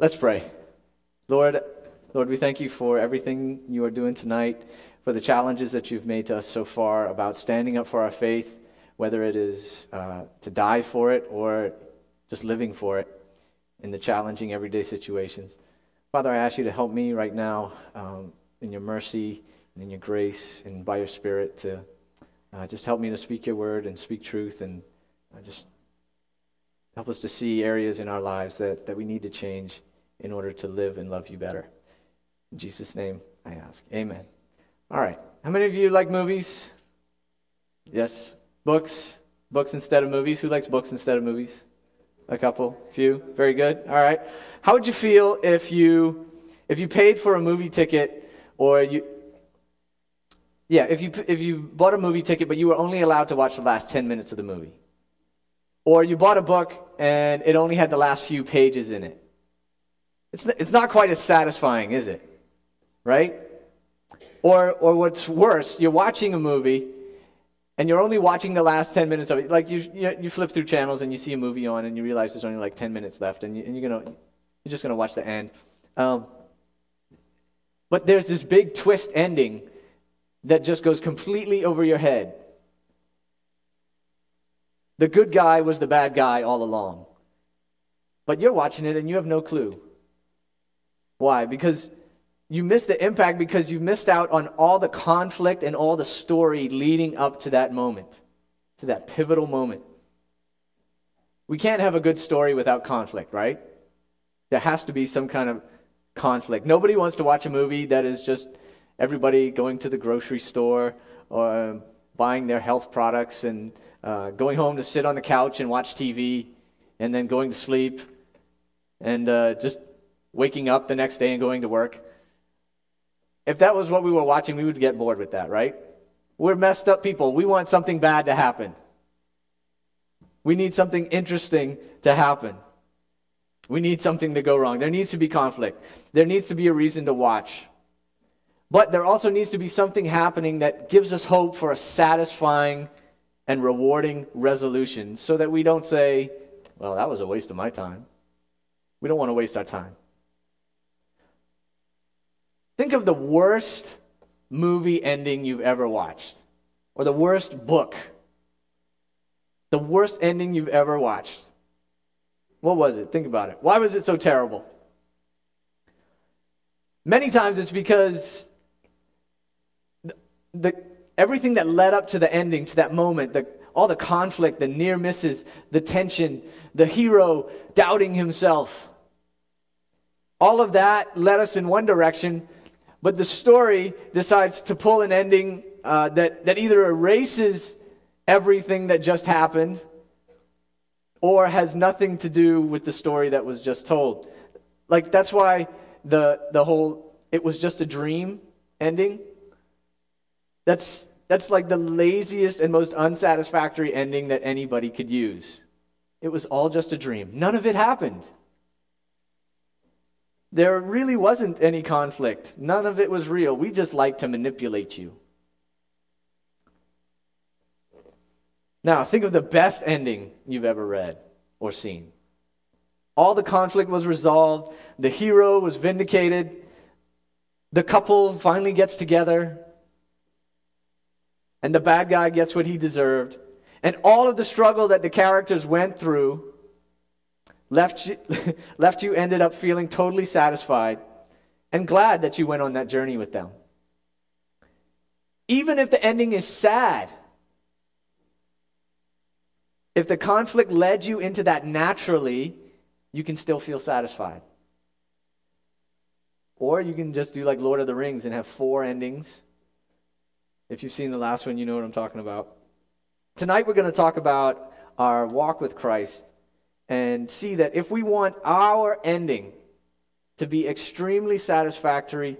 Let's pray. Lord, Lord, we thank you for everything you are doing tonight, for the challenges that you've made to us so far about standing up for our faith, whether it is uh, to die for it or just living for it in the challenging everyday situations. Father, I ask you to help me right now um, in your mercy and in your grace and by your Spirit to uh, just help me to speak your word and speak truth and uh, just help us to see areas in our lives that, that we need to change in order to live and love you better. In Jesus' name, I ask. Amen. All right. How many of you like movies? Yes. Books? Books instead of movies? Who likes books instead of movies? A couple, few. Very good. All right. How would you feel if you if you paid for a movie ticket or you Yeah, if you if you bought a movie ticket but you were only allowed to watch the last 10 minutes of the movie. Or you bought a book and it only had the last few pages in it. It's, it's not quite as satisfying, is it? Right? Or, or what's worse, you're watching a movie and you're only watching the last 10 minutes of it. Like you, you, you flip through channels and you see a movie on and you realize there's only like 10 minutes left and, you, and you're, gonna, you're just going to watch the end. Um, but there's this big twist ending that just goes completely over your head. The good guy was the bad guy all along. But you're watching it and you have no clue. Why? Because you missed the impact because you missed out on all the conflict and all the story leading up to that moment, to that pivotal moment. We can't have a good story without conflict, right? There has to be some kind of conflict. Nobody wants to watch a movie that is just everybody going to the grocery store or buying their health products and uh, going home to sit on the couch and watch TV and then going to sleep and uh, just waking up the next day and going to work. If that was what we were watching, we would get bored with that, right? We're messed up people. We want something bad to happen. We need something interesting to happen. We need something to go wrong. There needs to be conflict. There needs to be a reason to watch. But there also needs to be something happening that gives us hope for a satisfying and rewarding resolution so that we don't say, well, that was a waste of my time. We don't want to waste our time. Think of the worst movie ending you've ever watched, or the worst book, the worst ending you've ever watched. What was it? Think about it. Why was it so terrible? Many times it's because the, the, everything that led up to the ending, to that moment, the, all the conflict, the near misses, the tension, the hero doubting himself, all of that led us in one direction, but the story decides to pull an ending uh, that, that either erases everything that just happened or has nothing to do with the story that was just told. Like, that's why the, the whole it was just a dream ending. That's, that's like the laziest and most unsatisfactory ending that anybody could use. It was all just a dream. None of it happened. There really wasn't any conflict. None of it was real. We just like to manipulate you. Now, think of the best ending you've ever read or seen. All the conflict was resolved, the hero was vindicated, the couple finally gets together, and the bad guy gets what he deserved. And all of the struggle that the characters went through left you, left you ended up feeling totally satisfied and glad that you went on that journey with them. Even if the ending is sad, if the conflict led you into that naturally, you can still feel satisfied. Or you can just do like Lord of the Rings and have four endings. If you've seen the last one, you know what I'm talking about. Tonight we're going to talk about our walk with Christ and see that if we want our ending to be extremely satisfactory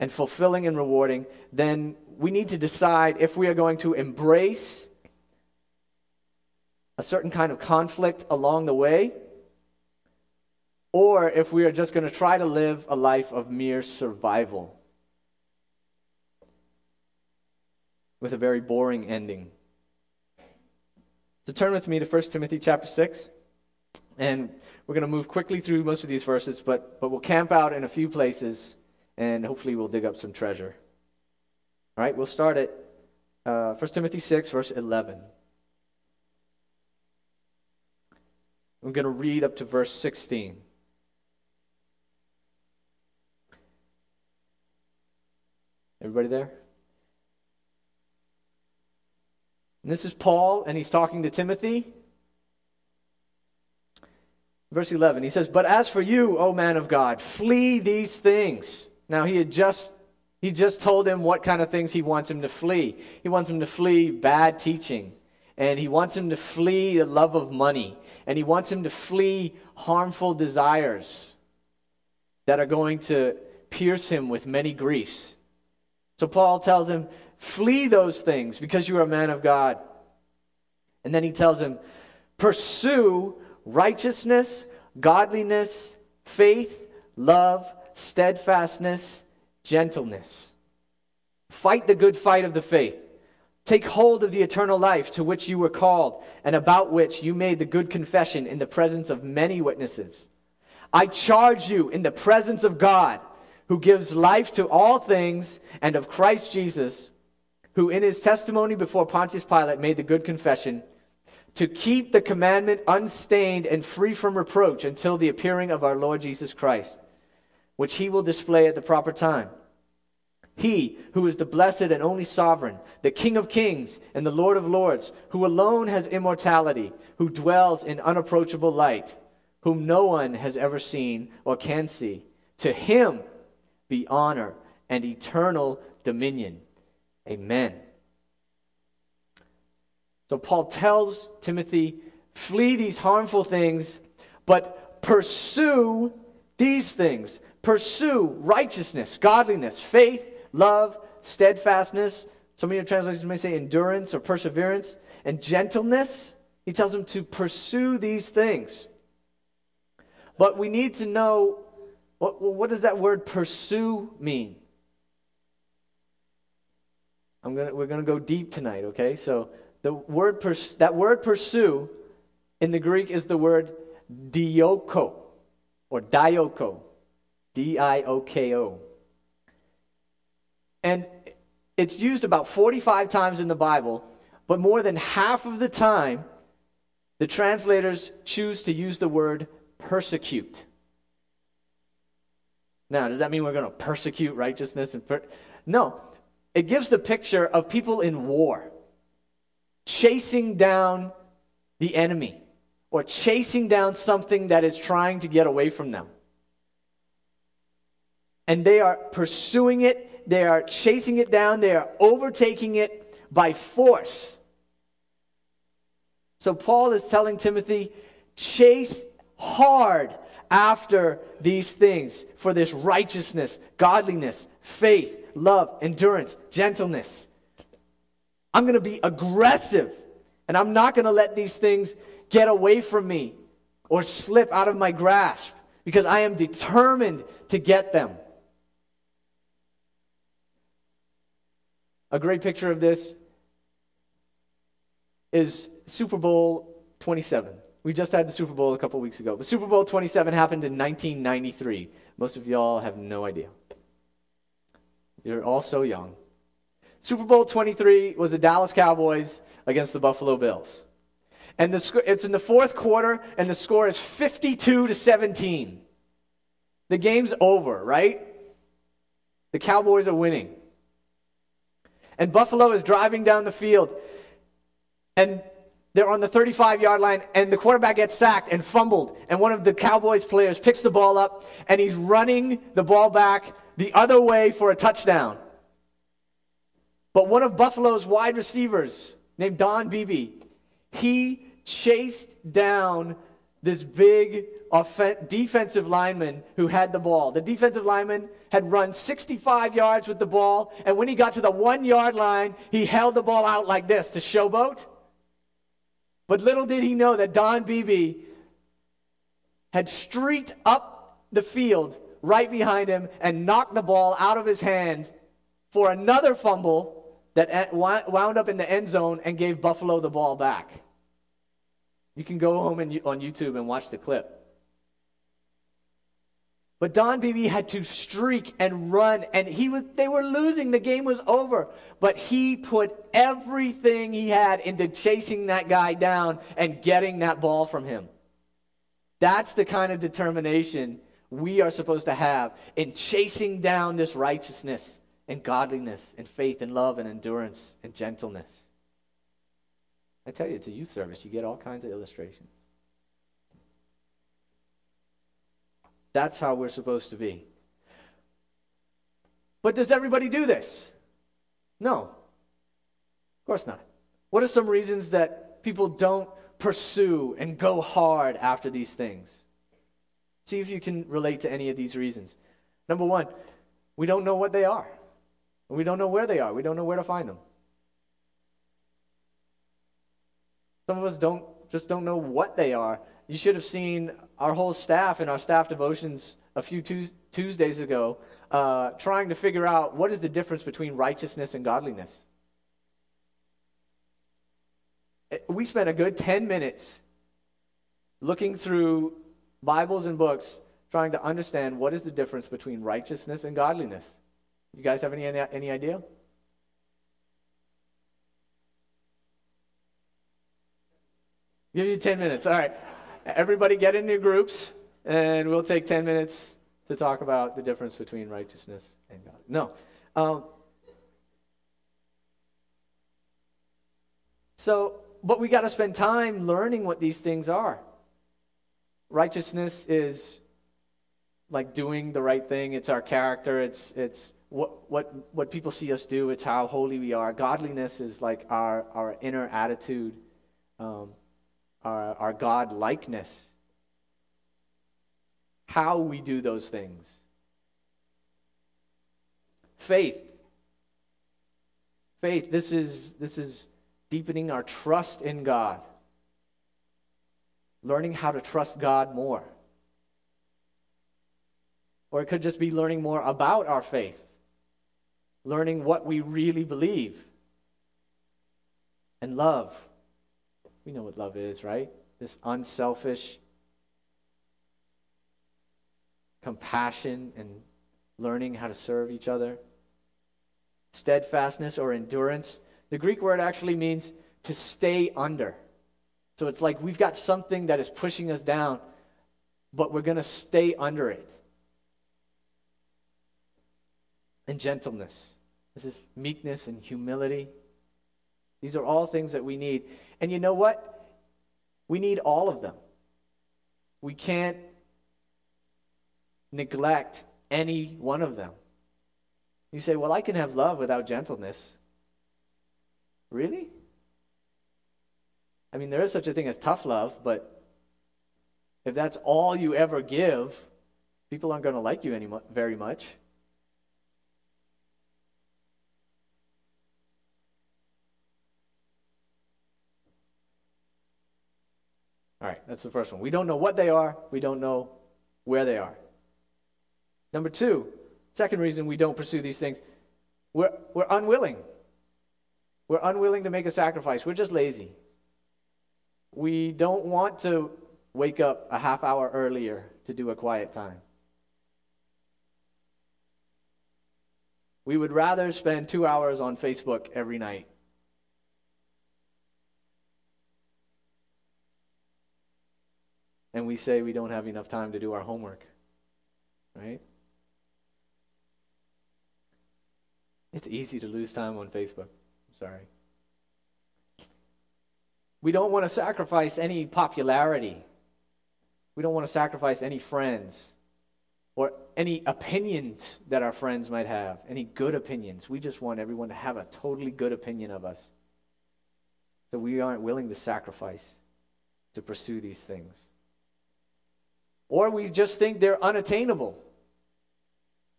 and fulfilling and rewarding, then we need to decide if we are going to embrace a certain kind of conflict along the way, or if we are just going to try to live a life of mere survival with a very boring ending. So turn with me to 1 Timothy chapter 6. And we're going to move quickly through most of these verses, but, but we'll camp out in a few places and hopefully we'll dig up some treasure. All right, we'll start at uh, 1 Timothy 6, verse 11. I'm going to read up to verse 16. Everybody there? And this is Paul, and he's talking to Timothy. Verse 11, he says, But as for you, O man of God, flee these things. Now, he had just. He just told him what kind of things he wants him to flee. He wants him to flee bad teaching, and he wants him to flee the love of money, and he wants him to flee harmful desires that are going to pierce him with many griefs. So Paul tells him, Flee those things because you are a man of God. And then he tells him, Pursue righteousness, godliness, faith, love, steadfastness, gentleness. Fight the good fight of the faith. Take hold of the eternal life to which you were called and about which you made the good confession in the presence of many witnesses. I charge you in the presence of God, who gives life to all things, and of Christ Jesus who in his testimony before Pontius Pilate made the good confession to keep the commandment unstained and free from reproach until the appearing of our Lord Jesus Christ, which he will display at the proper time. He who is the blessed and only sovereign, the King of kings and the Lord of lords, who alone has immortality, who dwells in unapproachable light, whom no one has ever seen or can see, to him be honor and eternal dominion. Amen. So Paul tells Timothy, flee these harmful things, but pursue these things. Pursue righteousness, godliness, faith, love, steadfastness. Some of your translations may say endurance or perseverance, and gentleness. He tells him to pursue these things. But we need to know what, what does that word pursue mean? I'm gonna, we're going to go deep tonight, okay? So the word pers- that word pursue in the Greek is the word dioko or dioko. D I O K O. And it's used about 45 times in the Bible, but more than half of the time, the translators choose to use the word persecute. Now, does that mean we're going to persecute righteousness? And per- no, it gives the picture of people in war chasing down the enemy or chasing down something that is trying to get away from them. And they are pursuing it, they are chasing it down, they are overtaking it by force. So Paul is telling Timothy, chase hard after these things for this righteousness, godliness, faith, love, endurance, gentleness. I'm going to be aggressive, and I'm not going to let these things get away from me or slip out of my grasp because I am determined to get them. A great picture of this is Super Bowl 27. We just had the Super Bowl a couple weeks ago. But Super Bowl 27 happened in 1993. Most of y'all have no idea. You're all so young. Super Bowl 23 was the Dallas Cowboys against the Buffalo Bills. And the, sc- it's in the fourth quarter, and the score is 52 to 17. The game's over, right? The Cowboys are winning. And Buffalo is driving down the field, and they're on the 35 yard line, and the quarterback gets sacked and fumbled. And one of the Cowboys players picks the ball up, and he's running the ball back the other way for a touchdown. But one of Buffalo's wide receivers, named Don Beebe, he chased down this big off- defensive lineman who had the ball. The defensive lineman had run 65 yards with the ball, and when he got to the one yard line, he held the ball out like this to showboat. But little did he know that Don Beebe had streaked up the field right behind him and knocked the ball out of his hand for another fumble that wound up in the end zone and gave Buffalo the ball back. You can go home and, on YouTube and watch the clip. But Don Beebe had to streak and run, and he was, they were losing. The game was over. But he put everything he had into chasing that guy down and getting that ball from him. That's the kind of determination we are supposed to have in chasing down this righteousness and godliness and faith and love and endurance and gentleness. I tell you, it's a youth service. You get all kinds of illustrations. That's how we're supposed to be. But does everybody do this? No. Of course not. What are some reasons that people don't pursue and go hard after these things? See if you can relate to any of these reasons. Number one, we don't know what they are. We don't know where they are. We don't know where to find them. Some of us don't just don't know what they are. You should have seen our whole staff in our staff devotions a few Tuesdays ago uh, trying to figure out what is the difference between righteousness and godliness. We spent a good 10 minutes looking through Bibles and books trying to understand what is the difference between righteousness and godliness. You guys have any, any idea? Give you 10 minutes. All right. Everybody get in your groups, and we'll take 10 minutes to talk about the difference between righteousness and God. No. Um, so, but we got to spend time learning what these things are. Righteousness is like doing the right thing. It's our character. It's it's what what what people see us do. It's how holy we are. Godliness is like our our inner attitude. Um, our, our God likeness, how we do those things. Faith. Faith, this is, this is deepening our trust in God, learning how to trust God more. Or it could just be learning more about our faith, learning what we really believe. And love. We know what love is, right? This unselfish compassion and learning how to serve each other. Steadfastness or endurance. The Greek word actually means to stay under. So it's like we've got something that is pushing us down, but we're going to stay under it. And gentleness. This is meekness and humility. These are all things that we need. And you know what? We need all of them. We can't neglect any one of them. You say, well, I can have love without gentleness. Really? I mean, there is such a thing as tough love, but if that's all you ever give, people aren't going to like you any very much. All right, that's the first one. We don't know what they are, we don't know where they are. Number two, second reason we don't pursue these things, we're, we're unwilling. We're unwilling to make a sacrifice. We're just lazy. We don't want to wake up a half hour earlier to do a quiet time. We would rather spend two hours on Facebook every night and we say we don't have enough time to do our homework. Right? It's easy to lose time on Facebook. I'm sorry. We don't want to sacrifice any popularity. We don't want to sacrifice any friends or any opinions that our friends might have, any good opinions. We just want everyone to have a totally good opinion of us. So we aren't willing to sacrifice to pursue these things. Or we just think they're unattainable.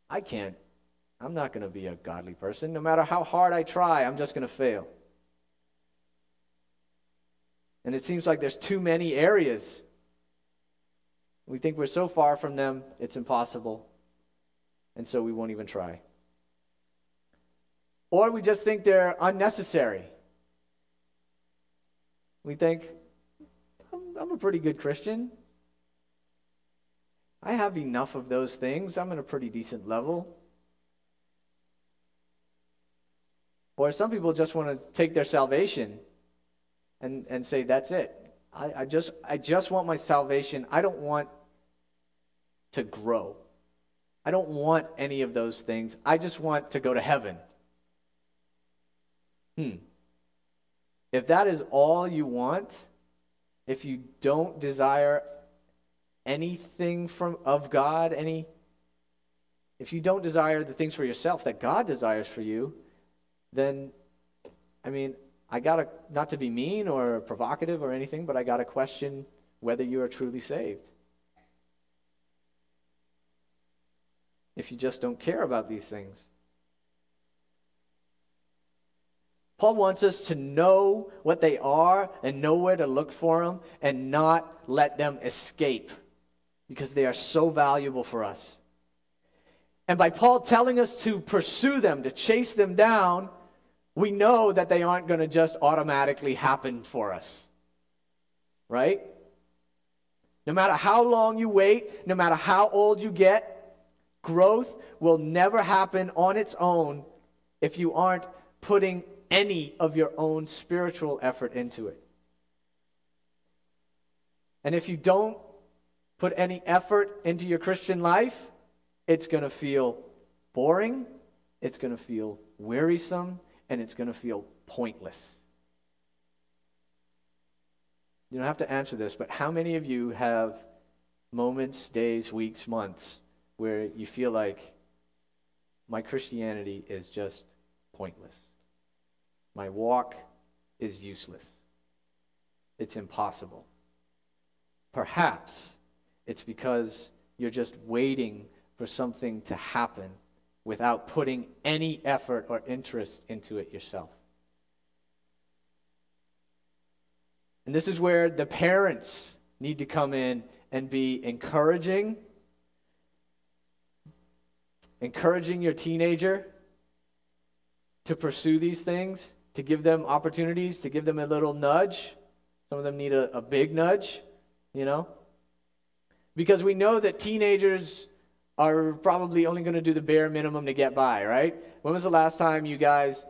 I can't. I'm not going to be a godly person. No matter how hard I try, I'm just going to fail. And it seems like there's too many areas. We think we're so far from them, it's impossible. And so we won't even try. Or we just think they're unnecessary. We think, I'm a pretty good Christian. I have enough of those things. I'm at a pretty decent level. Or some people just want to take their salvation and, and say, that's it. I, I, just, I just want my salvation. I don't want to grow. I don't want any of those things. I just want to go to heaven. Hmm. If that is all you want, if you don't desire anything from of God, any if you don't desire the things for yourself that God desires for you, then I mean, I got to not to be mean or provocative or anything, but I got to question whether you are truly saved. If you just don't care about these things. Paul wants us to know what they are and know where to look for them and not let them escape because they are so valuable for us. And by Paul telling us to pursue them, to chase them down, we know that they aren't going to just automatically happen for us. Right? No matter how long you wait, no matter how old you get, growth will never happen on its own if you aren't putting any of your own spiritual effort into it. And if you don't put any effort into your Christian life, it's going to feel boring, it's going to feel wearisome, and it's going to feel pointless. You don't have to answer this, but how many of you have moments, days, weeks, months where you feel like my Christianity is just pointless? My walk is useless. It's impossible. Perhaps it's because you're just waiting for something to happen without putting any effort or interest into it yourself. And this is where the parents need to come in and be encouraging, encouraging your teenager to pursue these things to give them opportunities, to give them a little nudge. Some of them need a, a big nudge, you know? Because we know that teenagers are probably only going to do the bare minimum to get by, right? When was the last time you guys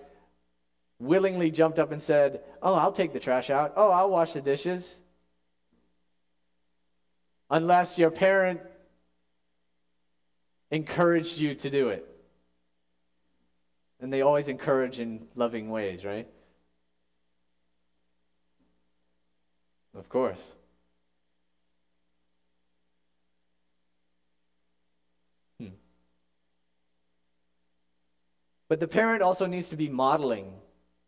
willingly jumped up and said, Oh, I'll take the trash out. Oh, I'll wash the dishes? Unless your parent encouraged you to do it. And they always encourage in loving ways, right? Of course. But the parent also needs to be modeling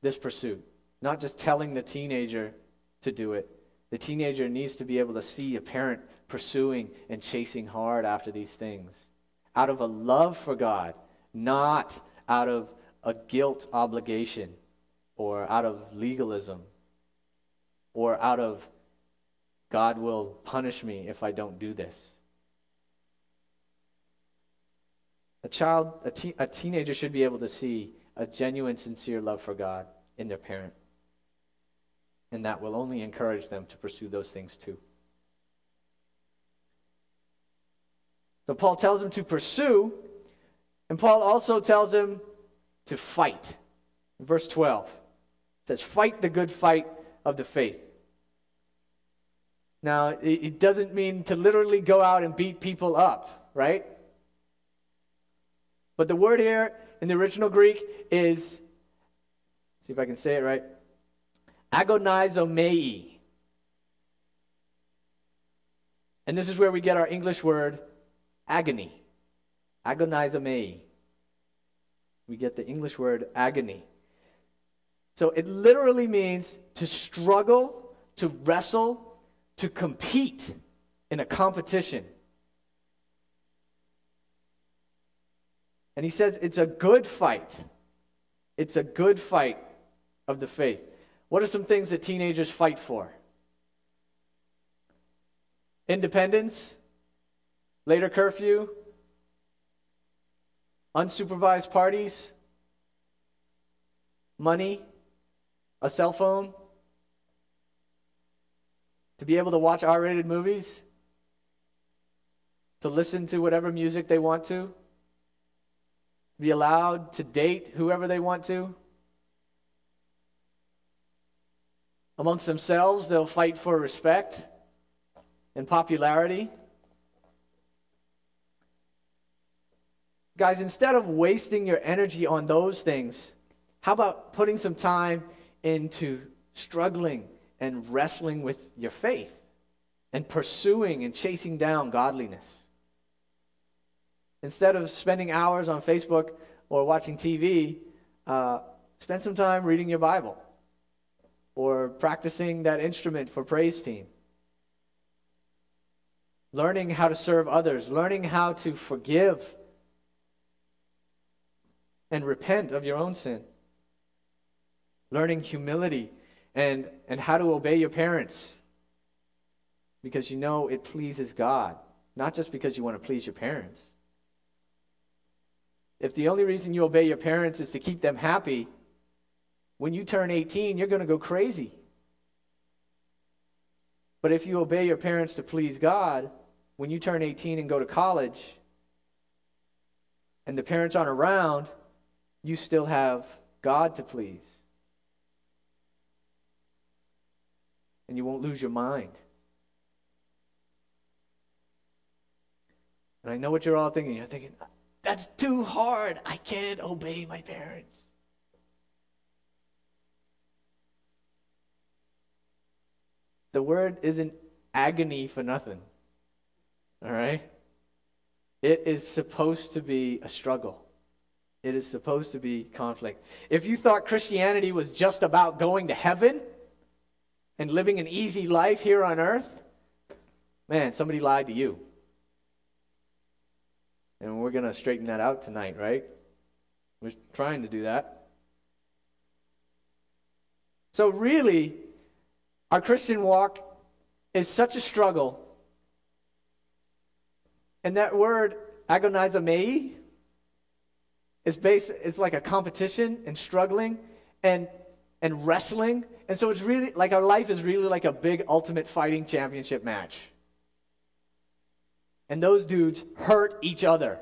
this pursuit, not just telling the teenager to do it. The teenager needs to be able to see a parent pursuing and chasing hard after these things out of a love for God, not out of a guilt obligation or out of legalism or out of God will punish me if I don't do this. A child, a, te- a teenager should be able to see a genuine, sincere love for God in their parent. And that will only encourage them to pursue those things too. So Paul tells them to pursue, and Paul also tells them to fight. Verse 12 says, Fight the good fight of the faith. Now, it doesn't mean to literally go out and beat people up, right? But the word here in the original Greek is, see if I can say it right, agonizomai. And this is where we get our English word agony. Agonizomai we get the English word agony. So it literally means to struggle, to wrestle, to compete in a competition. And he says it's a good fight. It's a good fight of the faith. What are some things that teenagers fight for? Independence, later curfew, unsupervised parties, money, a cell phone, to be able to watch R rated movies, to listen to whatever music they want to, be allowed to date whoever they want to. Amongst themselves, they'll fight for respect and popularity. Guys, instead of wasting your energy on those things, how about putting some time into struggling and wrestling with your faith and pursuing and chasing down godliness? Instead of spending hours on Facebook or watching TV, uh, spend some time reading your Bible or practicing that instrument for praise team. Learning how to serve others, learning how to forgive and repent of your own sin. Learning humility and, and how to obey your parents because you know it pleases God, not just because you want to please your parents. If the only reason you obey your parents is to keep them happy, when you turn 18, you're going to go crazy. But if you obey your parents to please God, when you turn 18 and go to college, and the parents aren't around, you still have God to please. And you won't lose your mind. And I know what you're all thinking. You're thinking, that's too hard. I can't obey my parents. The word isn't agony for nothing. All right? It is supposed to be a struggle. It is supposed to be conflict. If you thought Christianity was just about going to heaven and living an easy life here on earth, man, somebody lied to you. And we're going to straighten that out tonight, right? We're trying to do that. So, really, our Christian walk is such a struggle. And that word, agonizomai, is based, it's like a competition and struggling and, and wrestling. And so it's really like our life is really like a big ultimate fighting championship match and those dudes hurt each other.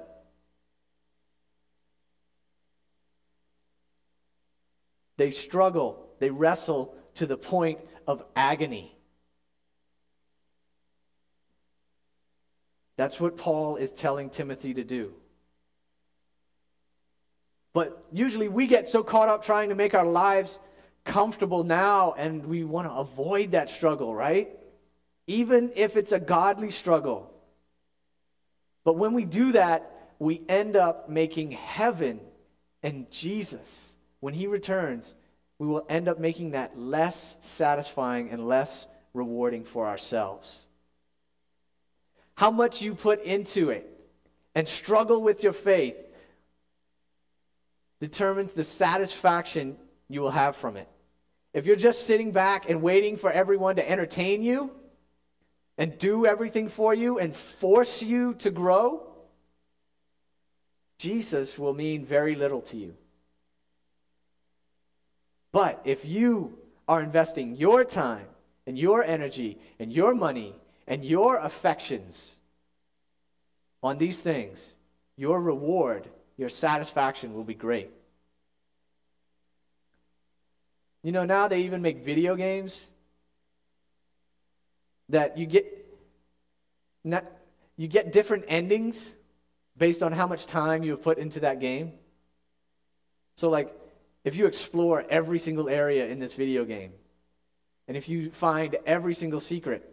They struggle, they wrestle to the point of agony. That's what Paul is telling Timothy to do. But usually we get so caught up trying to make our lives comfortable now and we want to avoid that struggle, right? Even if it's a godly struggle. But when we do that, we end up making heaven and Jesus, when he returns, we will end up making that less satisfying and less rewarding for ourselves. How much you put into it and struggle with your faith determines the satisfaction you will have from it. If you're just sitting back and waiting for everyone to entertain you, and do everything for you and force you to grow, Jesus will mean very little to you. But if you are investing your time and your energy and your money and your affections on these things, your reward, your satisfaction will be great. You know, now they even make video games that you get not, you get different endings based on how much time you have put into that game. So like if you explore every single area in this video game and if you find every single secret,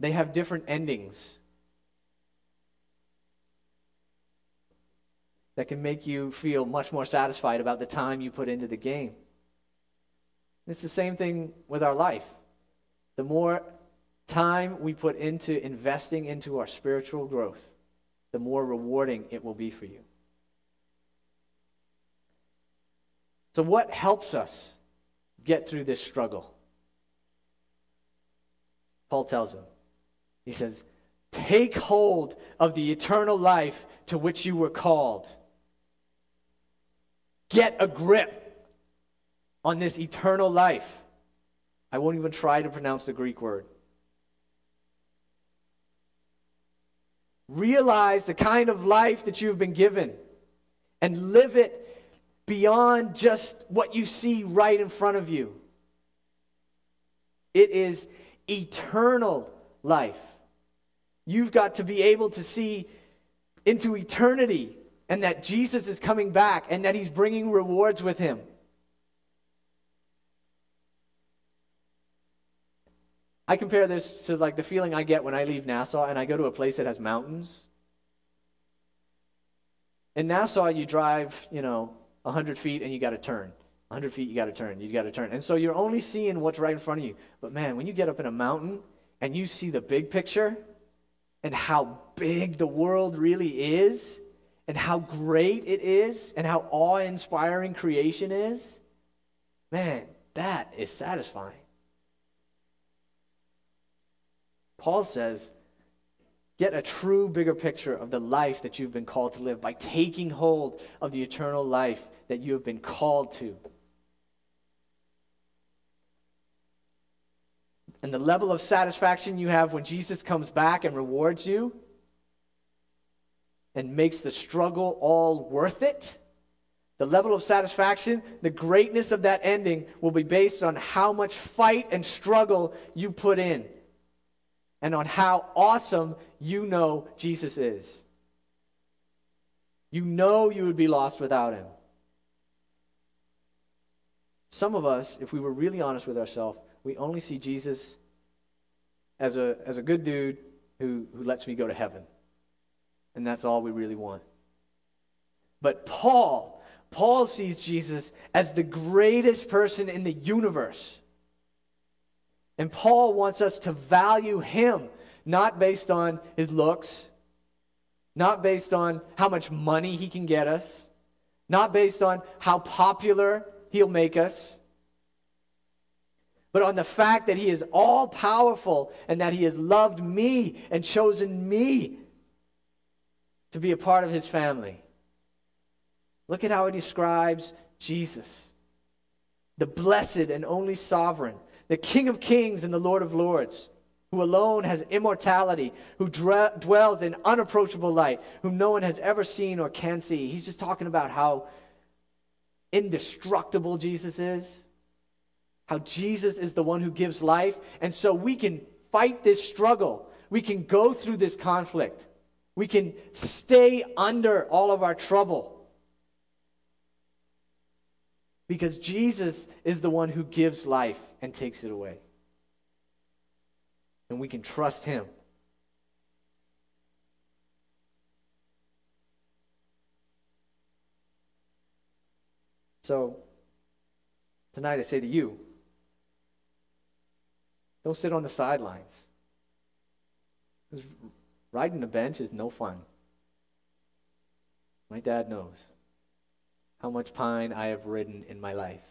they have different endings that can make you feel much more satisfied about the time you put into the game. It's the same thing with our life. The more time we put into investing into our spiritual growth, the more rewarding it will be for you. So, what helps us get through this struggle? Paul tells him, he says, Take hold of the eternal life to which you were called. Get a grip on this eternal life. I won't even try to pronounce the Greek word. Realize the kind of life that you've been given and live it beyond just what you see right in front of you. It is eternal life. You've got to be able to see into eternity and that Jesus is coming back and that he's bringing rewards with him. I compare this to like the feeling I get when I leave Nassau and I go to a place that has mountains. In Nassau, you drive, you know, 100 feet and you got to turn. 100 feet, you got to turn. You got to turn. And so you're only seeing what's right in front of you. But man, when you get up in a mountain and you see the big picture and how big the world really is and how great it is and how awe inspiring creation is, man, that is satisfying. Paul says, get a true bigger picture of the life that you've been called to live by taking hold of the eternal life that you have been called to. And the level of satisfaction you have when Jesus comes back and rewards you and makes the struggle all worth it. The level of satisfaction, the greatness of that ending will be based on how much fight and struggle you put in and on how awesome you know Jesus is. You know you would be lost without him. Some of us, if we were really honest with ourselves, we only see Jesus as a, as a good dude who, who lets me go to heaven. And that's all we really want. But Paul, Paul sees Jesus as the greatest person in the universe. And Paul wants us to value him, not based on his looks, not based on how much money he can get us, not based on how popular he'll make us, but on the fact that he is all powerful and that he has loved me and chosen me to be a part of his family. Look at how he describes Jesus, the blessed and only sovereign the King of kings and the Lord of lords, who alone has immortality, who dwells in unapproachable light, whom no one has ever seen or can see. He's just talking about how indestructible Jesus is, how Jesus is the one who gives life. And so we can fight this struggle, we can go through this conflict, we can stay under all of our trouble because Jesus is the one who gives life and takes it away. And we can trust him. So, tonight I say to you don't sit on the sidelines. Riding the bench is no fun. My dad knows how much pine I have ridden in my life.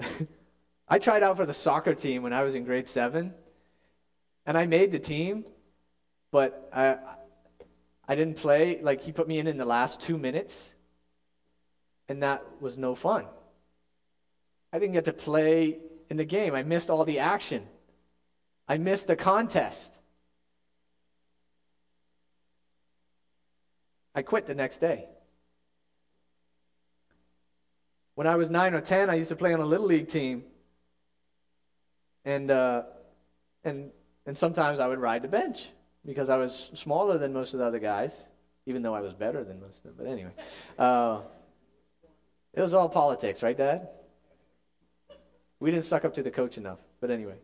I tried out for the soccer team when I was in grade seven, and I made the team, but I, I didn't play. Like, he put me in in the last two minutes, and that was no fun. I didn't get to play in the game. I missed all the action. I missed the contest. I quit the next day. When I was nine or ten, I used to play on a little league team, and uh, and and sometimes I would ride the bench because I was smaller than most of the other guys, even though I was better than most of them. But anyway, uh, it was all politics, right, Dad? We didn't suck up to the coach enough. But anyway.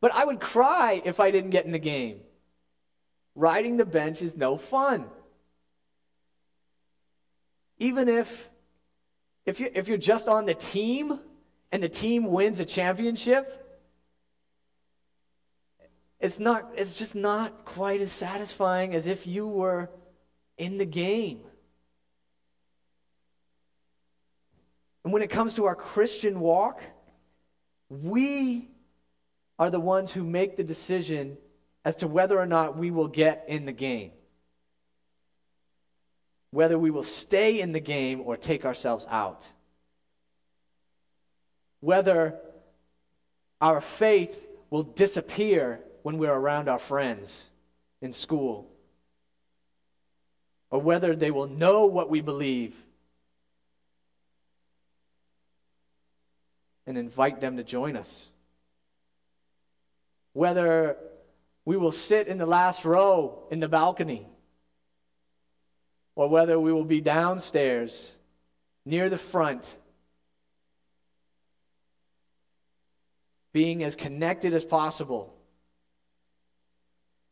But I would cry if I didn't get in the game. Riding the bench is no fun. Even if if, you, if you're just on the team and the team wins a championship, it's, not, it's just not quite as satisfying as if you were in the game. And when it comes to our Christian walk, we are the ones who make the decision as to whether or not we will get in the game whether we will stay in the game or take ourselves out. Whether our faith will disappear when we're around our friends in school, or whether they will know what we believe and invite them to join us. Whether we will sit in the last row in the balcony, or whether we will be downstairs near the front, being as connected as possible,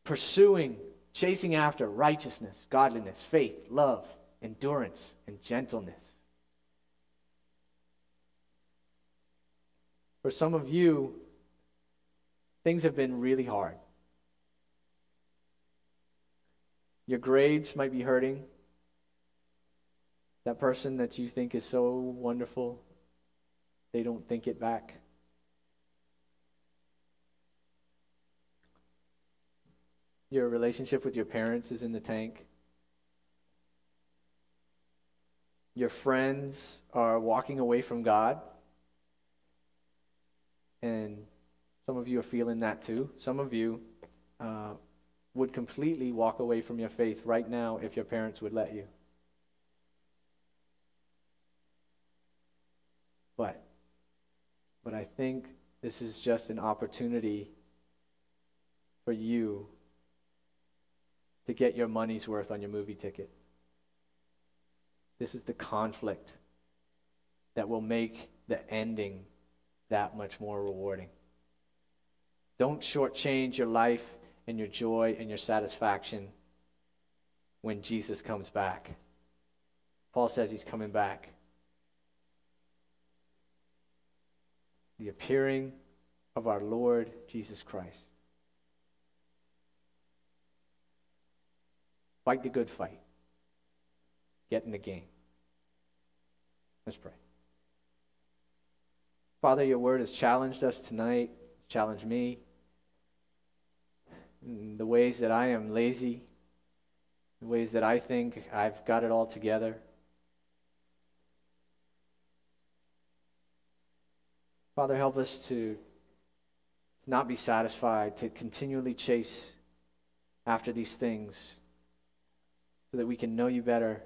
pursuing, chasing after righteousness, godliness, faith, love, endurance, and gentleness. For some of you, things have been really hard. Your grades might be hurting. That person that you think is so wonderful, they don't think it back. Your relationship with your parents is in the tank. Your friends are walking away from God. And some of you are feeling that too. Some of you uh, would completely walk away from your faith right now if your parents would let you. But, but I think this is just an opportunity for you to get your money's worth on your movie ticket. This is the conflict that will make the ending that much more rewarding. Don't shortchange your life and your joy and your satisfaction when Jesus comes back. Paul says he's coming back. The appearing of our Lord Jesus Christ. Fight the good fight. Get in the game. Let's pray. Father, your word has challenged us tonight, challenged me. In the ways that I am lazy, the ways that I think I've got it all together. Father, help us to not be satisfied, to continually chase after these things so that we can know you better,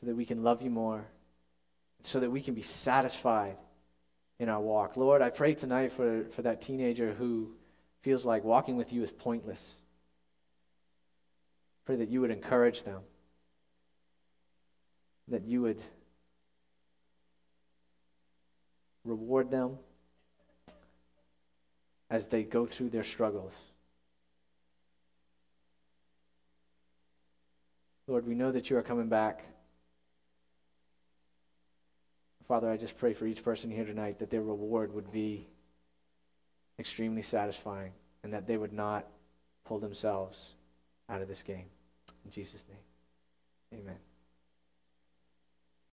so that we can love you more, so that we can be satisfied in our walk. Lord, I pray tonight for, for that teenager who feels like walking with you is pointless. Pray that you would encourage them, that you would reward them as they go through their struggles. Lord, we know that you are coming back. Father, I just pray for each person here tonight that their reward would be extremely satisfying and that they would not pull themselves out of this game. In Jesus' name, amen.